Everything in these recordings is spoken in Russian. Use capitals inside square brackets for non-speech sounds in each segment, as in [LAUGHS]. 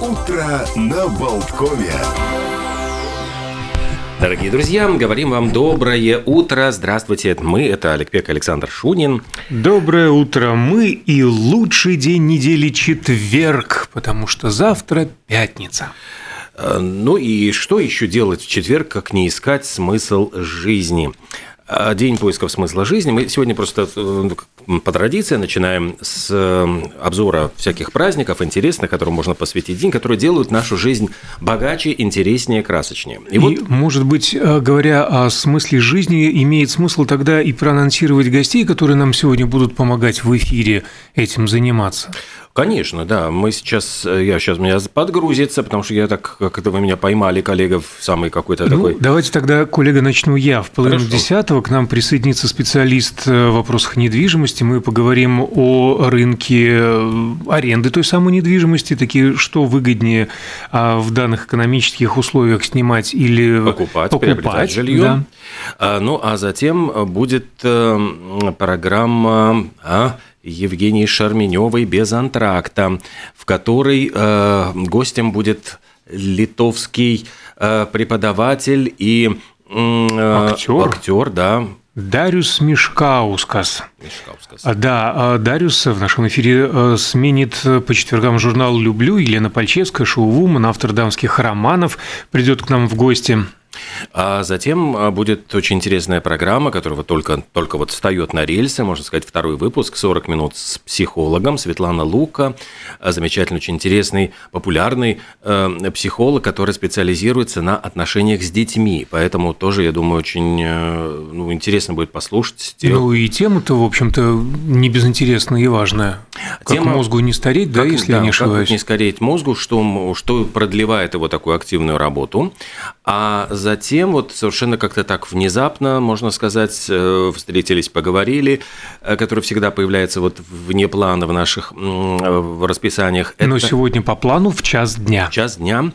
Утро на Болткове. Дорогие друзья, говорим вам доброе утро. Здравствуйте. Мы – это Олег Пек, Александр Шунин. Доброе утро. Мы и лучший день недели – четверг, потому что завтра пятница. Э, Ну и что еще делать в четверг, как не искать смысл жизни? А, День поисков смысла жизни. Мы сегодня просто э, по традиции начинаем с э, обзора всяких праздников интересных, которым можно посвятить день, которые делают нашу жизнь богаче, интереснее, красочнее. И, может быть, э, говоря о смысле жизни, имеет смысл тогда и проанонсировать гостей, которые нам сегодня будут помогать в эфире этим заниматься. Конечно, да. Мы сейчас, э, я сейчас меня подгрузится, потому что я так, как это вы меня поймали, коллега, в самый какой-то Ну, такой. давайте тогда, коллега, начну я. В половину Хорошо. десятого к нам присоединится специалист э, в вопросах недвижимости. Мы поговорим о рынке э, аренды той самой недвижимости, такие, что выгоднее а, в данных экономических условиях снимать или покупать, приобретать жилье. да. А, Ну, а затем будет э, программа а, Евгении Шарменевой без антракта, в которой э, гостем будет литовский преподаватель и Актер? актер, да, Дариус Мишкаускас. Мишкаускас. А, Да, а Дариус в нашем эфире э, сменит э, по четвергам журнал «Люблю». Елена Пальчевская, шоу-вумен, автор дамских романов, придет к нам в гости. А затем а, будет очень интересная программа, которая только, только вот встает на рельсы, можно сказать, второй выпуск, 40 минут с психологом, Светлана Лука, а, замечательный, очень интересный, популярный э, психолог, который специализируется на отношениях с детьми. Поэтому тоже, я думаю, очень э, ну, интересно будет послушать. Ну и тема-то, в общем-то, не безинтересная и важная. Как Тема- мозгу не стареть, да, Как- если я не как ошибаюсь. не скореть мозгу, что, что продлевает его такую активную работу. А затем вот совершенно как-то так внезапно, можно сказать, э, встретились, поговорили, э, который всегда появляется вот вне плана в наших э, в расписаниях. Но Это сегодня по плану в час дня. час дня.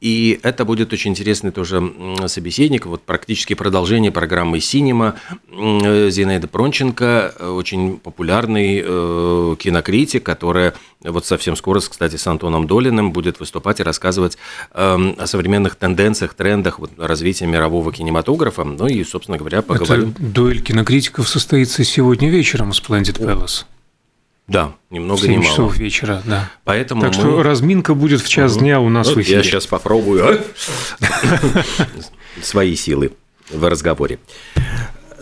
И это будет очень интересный тоже собеседник, вот практически продолжение программы «Синема» э, Зинаида Пронченко, э, очень популярный э, кинокритик, которая вот совсем скоро, кстати, с Антоном Долиным будет выступать и рассказывать эм, о современных тенденциях, трендах вот, развития мирового кинематографа. Ну и, собственно говоря, Это поговорим. дуэль кинокритиков состоится сегодня вечером в Splendid Palace. Да, ни В много 7 ни мало. часов вечера, да. Поэтому Так мы- что разминка будет в час дня у нас Вот в эфире. Я сейчас попробую а? [LAUGHS] свои силы в разговоре.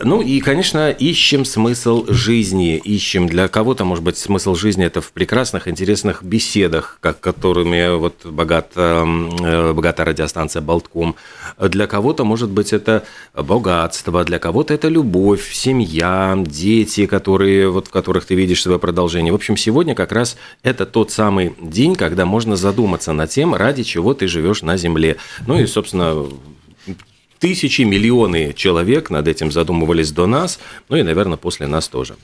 Ну и, конечно, ищем смысл жизни, ищем для кого-то, может быть, смысл жизни это в прекрасных, интересных беседах, как которыми вот богата, э, богата радиостанция Болтком. Для кого-то, может быть, это богатство, для кого-то это любовь, семья, дети, которые, вот, в которых ты видишь свое продолжение. В общем, сегодня как раз это тот самый день, когда можно задуматься над тем, ради чего ты живешь на Земле. Ну и, собственно, тысячи, миллионы человек над этим задумывались до нас, ну и, наверное, после нас тоже.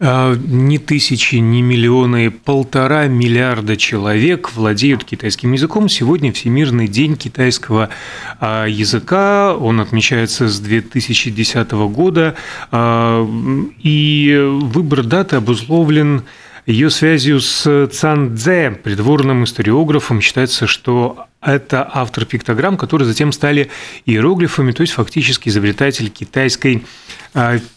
А, Ни тысячи, ни миллионы, полтора миллиарда человек владеют китайским языком. Сегодня Всемирный день китайского а, языка. Он отмечается с 2010 года. А, И выбор даты обусловлен ее связью с Цан Цзэ, придворным историографом. Считается, что это автор пиктограмм, которые затем стали иероглифами, то есть фактически изобретатель китайской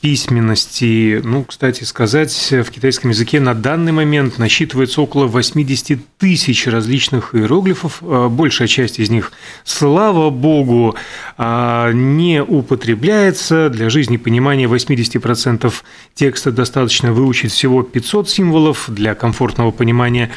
письменности. Ну, кстати сказать, в китайском языке на данный момент насчитывается около 80 тысяч различных иероглифов. А, Большая часть из них, слава богу, а, не употребляется. Для жизни понимания 80% текста достаточно выучить всего 500 символов. Для комфортного понимания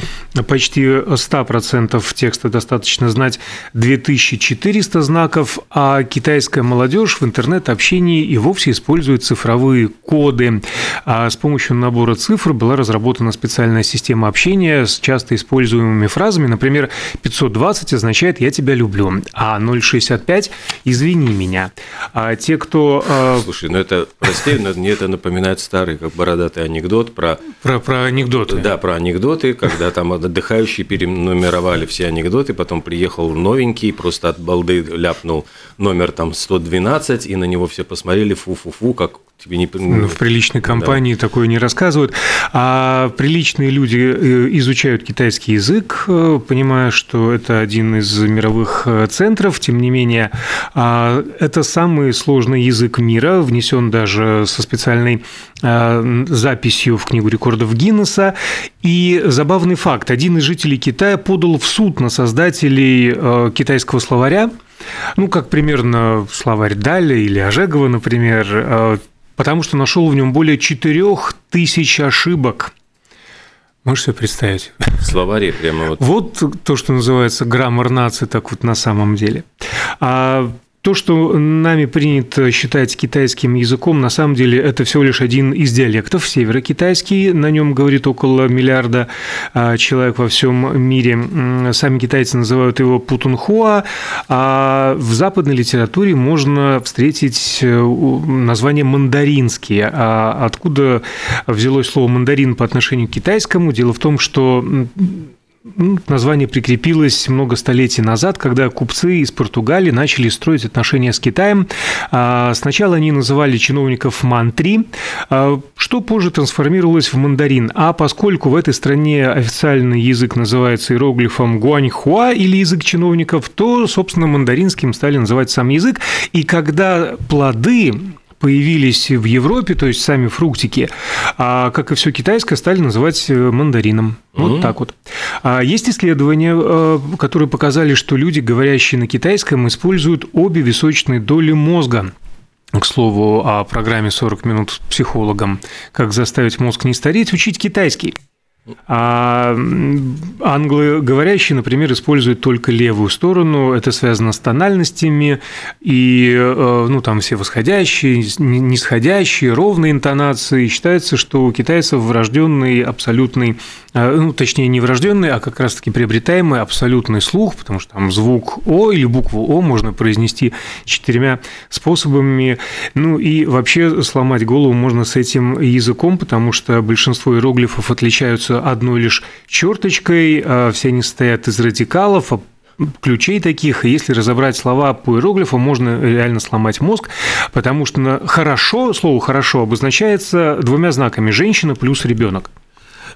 почти 100% текста достаточно знать 2400 знаков, а китайская молодежь в интернет-общении и вовсе использует цифровые коды. А с помощью набора цифр была разработана специальная система общения с часто используемыми фразами. Например, 520 означает «я тебя люблю», а 065 «извини меня». А те, кто э, Слушай, ну это, прости, но мне это напоминает старый, как бородатый анекдот про, про, про анекдоты. да, про анекдоты, когда там отдыхающие перенумеровали все анекдоты, потом приехал новенький, просто от балды ляпнул номер там 112, и на него все посмотрели, фу-фу-фу, как тебе не... Ну, в приличной компании да. такое не рассказывают. А приличные люди э, изучают китайский язык, э, понимая, что это один из мировых э, центров. Тем не менее, а, это самый сложный язык мира, внесен даже со специальной записью в Книгу рекордов Гиннесса. И забавный факт. Один из жителей Китая подал в суд на создателей китайского словаря, ну, как примерно словарь Даля или Ожегова, например, потому что нашел в нем более 4000 ошибок. Можешь себе представить? В словаре прямо вот. Вот то, что называется граммар нации, так вот на самом деле. А то, что нами принято считать китайским языком, на самом деле это всего лишь один из диалектов, северокитайский, на нем говорит около миллиарда а, человек во всем мире. Сами китайцы называют его путунхуа, а в западной литературе можно встретить э, название мандаринский. А откуда взялось слово мандарин по отношению к китайскому? Дело в том, что ну, название прикрепилось много столетий назад, когда купцы из Португалии начали строить отношения с Китаем. А, сначала они называли чиновников мантри, а, что позже трансформировалось в мандарин. А поскольку в этой стране официальный язык называется иероглифом гуаньхуа или язык чиновников, то, собственно, мандаринским стали называть сам язык. И когда плоды появились в Европе, то есть сами фруктики, а, как и все китайское, стали называть э, мандарином. Вот mm-hmm. так вот. А есть исследования, э, которые показали, что люди, говорящие на китайском, используют обе височные доли мозга. К слову, о программе «40 минут с психологом. Как заставить мозг не стареть, учить китайский». А англоговорящие, например, используют только левую сторону. Это связано с тональностями и, э, ну, там все восходящие, нисходящие, ровные интонации. Считается, что у китайцев врожденный абсолютный, э, ну, точнее, не врожденный, а как раз-таки приобретаемый абсолютный слух, потому что там звук О или букву О можно произнести четырьмя способами. Ну и вообще сломать голову можно с этим языком, потому что большинство иероглифов отличаются одной лишь черточкой, а все они состоят из радикалов, а ключей таких, и если разобрать слова по иероглифу, можно реально сломать мозг, потому что «хорошо», слово «хорошо» обозначается двумя знаками – женщина плюс ребенок.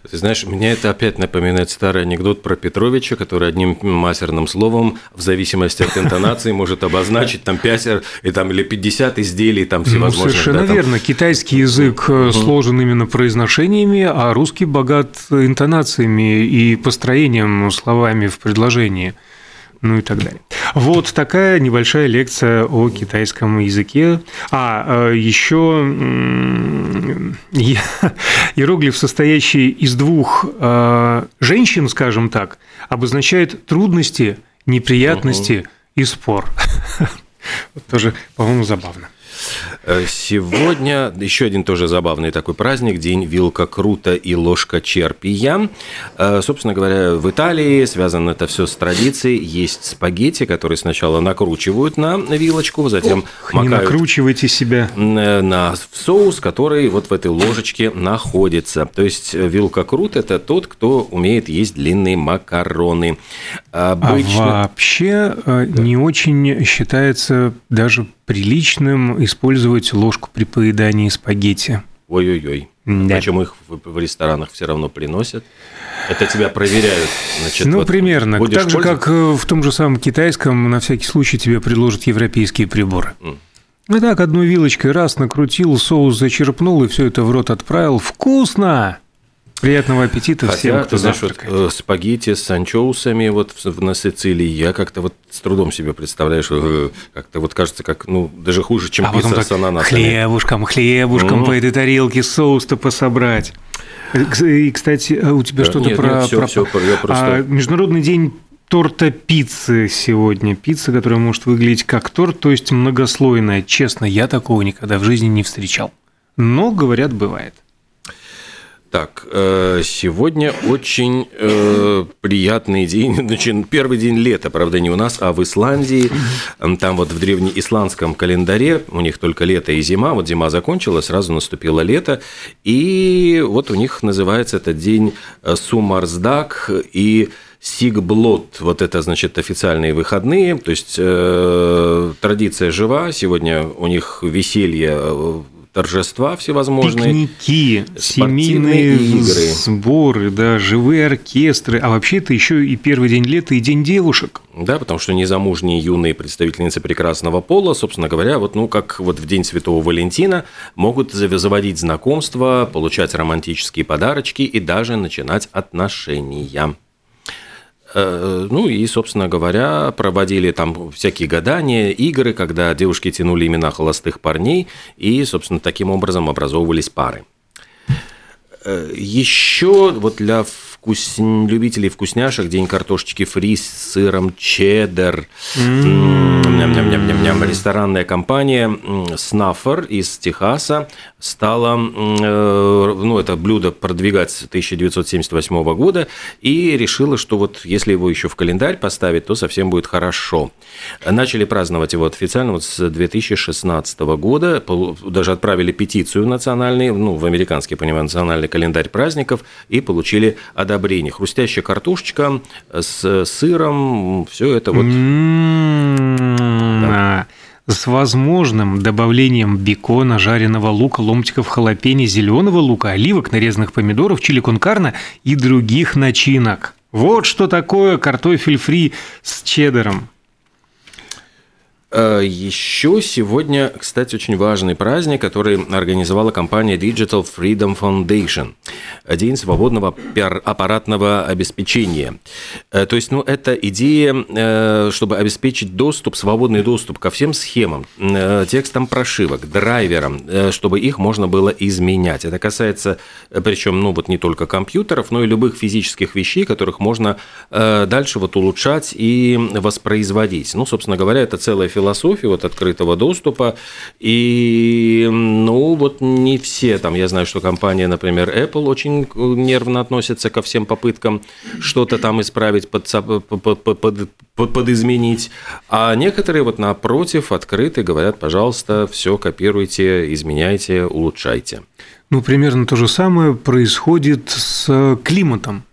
Ты знаешь, меня это опять напоминает старый анекдот про Петровича, который одним матерным словом, в зависимости от интонации, может обозначить там 5 и, там, или 50 изделий там всевозможных. Ну, совершенно да, там... верно. Китайский язык угу. сложен именно произношениями, а русский богат интонациями и построением словами в предложении ну и так далее. Вот такая небольшая лекция о китайском языке. А, э, еще иероглиф, состоящий из двух э, женщин, скажем так, обозначает трудности, неприятности и спор. [LAUGHS] Тоже, по-моему, забавно. Э, сегодня еще один тоже забавный такой праздник, день вилка крута и ложка черпия. Э, собственно говоря, в Италии связано это все с традицией. Есть спагетти, которые сначала накручивают на вилочку, затем Ох, макают... Не накручивайте себя. Э, на соус, который вот в этой ложечке находится. То есть вилка крут – это тот, кто умеет есть длинные макароны. Обычно... А вообще да. не очень считается даже приличным использовать ложку при поедании спагетти. Ой-ой-ой. Да. Почему их в ресторанах все равно приносят? Это тебя проверяют. Значит, ну, вот примерно. Так же, как э, в том же самом китайском, на всякий случай тебе предложат европейские приборы. Mm. Ну так, одной вилочкой раз накрутил, соус зачерпнул и все это в рот отправил. Вкусно! Приятного аппетита Хотя, всем, кто знаешь, завтракает. Вот, э, спагетти с анчоусами вот на Сицилии, я как-то вот с трудом себе представляешь, э, как-то вот кажется, как, ну, даже хуже, чем а пицца с ананасами. Хлебушком, хлебушком mm-hmm. по этой тарелке соус-то пособрать. И, кстати, а у тебя что-то про... Нет, все, про... все, я просто... а, Международный день торта пиццы сегодня. Пицца, которая может выглядеть как торт, то есть многослойная. Честно, я такого никогда в жизни не встречал. Но, говорят, бывает. Так, э, сегодня очень э, приятный день, [LAUGHS] значит, первый день лета, правда, не у нас, а в Исландии. Там вот в древнеисландском календаре у них только лето и зима, вот зима закончилась, сразу наступило лето, и вот у них называется этот день э, Сумарсдак и Сигблот, вот это, значит, официальные выходные, то есть э, традиция жива, сегодня у них веселье торжества всевозможные. Пикники, семейные игры. сборы, да, живые оркестры. А вообще это еще и первый день лета, и день девушек. Да, потому что незамужние юные представительницы прекрасного пола, собственно говоря, вот, ну, как вот в День Святого Валентина, могут заводить знакомства, получать романтические подарочки и даже начинать отношения. Э, ну и, собственно говоря, проводили там всякие гадания, игры, когда девушки тянули имена холостых парней, и, собственно, таким образом образовывались пары. Э, Еще вот для вкус... любителей вкусняшек день картошечки фри с сыром чеддер. Ням-ням-ням-ням-ням. Ресторанная компания Snuffer из Техаса стала, э, ну, это блюдо продвигать с 1978 года и решила, что вот если его еще в календарь поставить, то совсем будет хорошо. Начали праздновать его официально вот с 2016 года, даже отправили петицию национальный, ну, в американский, понимаю, национальный календарь праздников и получили одобрение. Хрустящая картошечка с сыром, все это вот... Да с возможным добавлением бекона, жареного лука, ломтиков халапеньо, зеленого лука, оливок, нарезанных помидоров, чили конкарна и других начинок. Вот что такое картофель фри с чеддером. Э, Еще сегодня, кстати, очень важный праздник, который организовала компания Digital Freedom Foundation. День свободного аппаратного обеспечения. Э, то есть, ну, это идея, э, чтобы обеспечить доступ, свободный доступ ко всем схемам, текстам прошивок, драйверам, чтобы их можно было изменять. Это касается, причем, ну, вот не только компьютеров, но и любых физических вещей, которых можно дальше вот улучшать и воспроизводить. Ну, собственно говоря, это целая философия философии вот открытого доступа. И, ну, вот не все там, я знаю, что компания, например, Apple очень нервно относится ко всем попыткам что-то там исправить, под, под, под, под, подизменить. А некоторые вот напротив открыты, говорят, пожалуйста, все копируйте, изменяйте, улучшайте. Ну, примерно то же самое происходит с климатом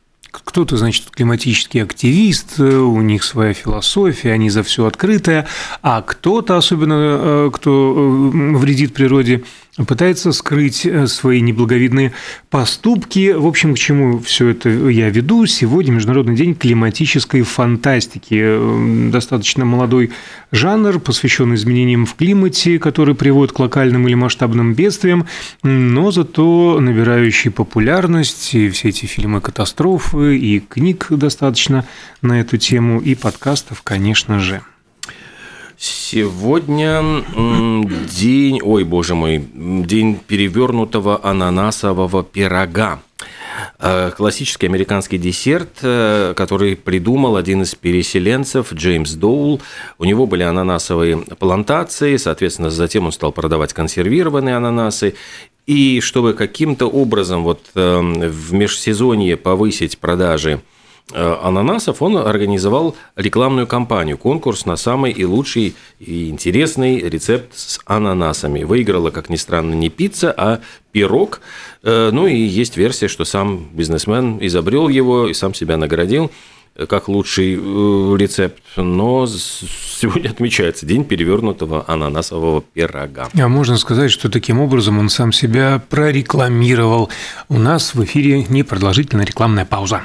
кто-то, значит, климатический активист, у них своя философия, они за все открытое, а кто-то, особенно э, кто э, вредит природе, пытается скрыть э, свои неблаговидные поступки. В общем, к чему все это я веду? Сегодня Международный день климатической фантастики. Э, достаточно молодой жанр, посвященный изменениям в климате, которые приводят к локальным или масштабным бедствиям, но зато набирающий популярность. И все эти фильмы катастрофы, и книг достаточно на эту тему, и подкастов, конечно же. Сегодня день, ой, боже мой, день перевернутого ананасового пирога. Э, классический американский десерт, э, который придумал один из переселенцев, Джеймс Доул. У него были ананасовые плантации, соответственно, затем он стал продавать консервированные ананасы. И чтобы каким-то образом вот э, в межсезонье повысить продажи ананасов, он организовал рекламную кампанию, конкурс на самый и лучший и интересный рецепт с ананасами. Выиграла, как ни странно, не пицца, а пирог. Э, ну и есть версия, что сам бизнесмен изобрел его и сам себя наградил э, как лучший рецепт, но сегодня отмечается день перевернутого ананасового пирога. А можно сказать, что таким образом он сам себя прорекламировал. У нас в эфире непродолжительная рекламная пауза.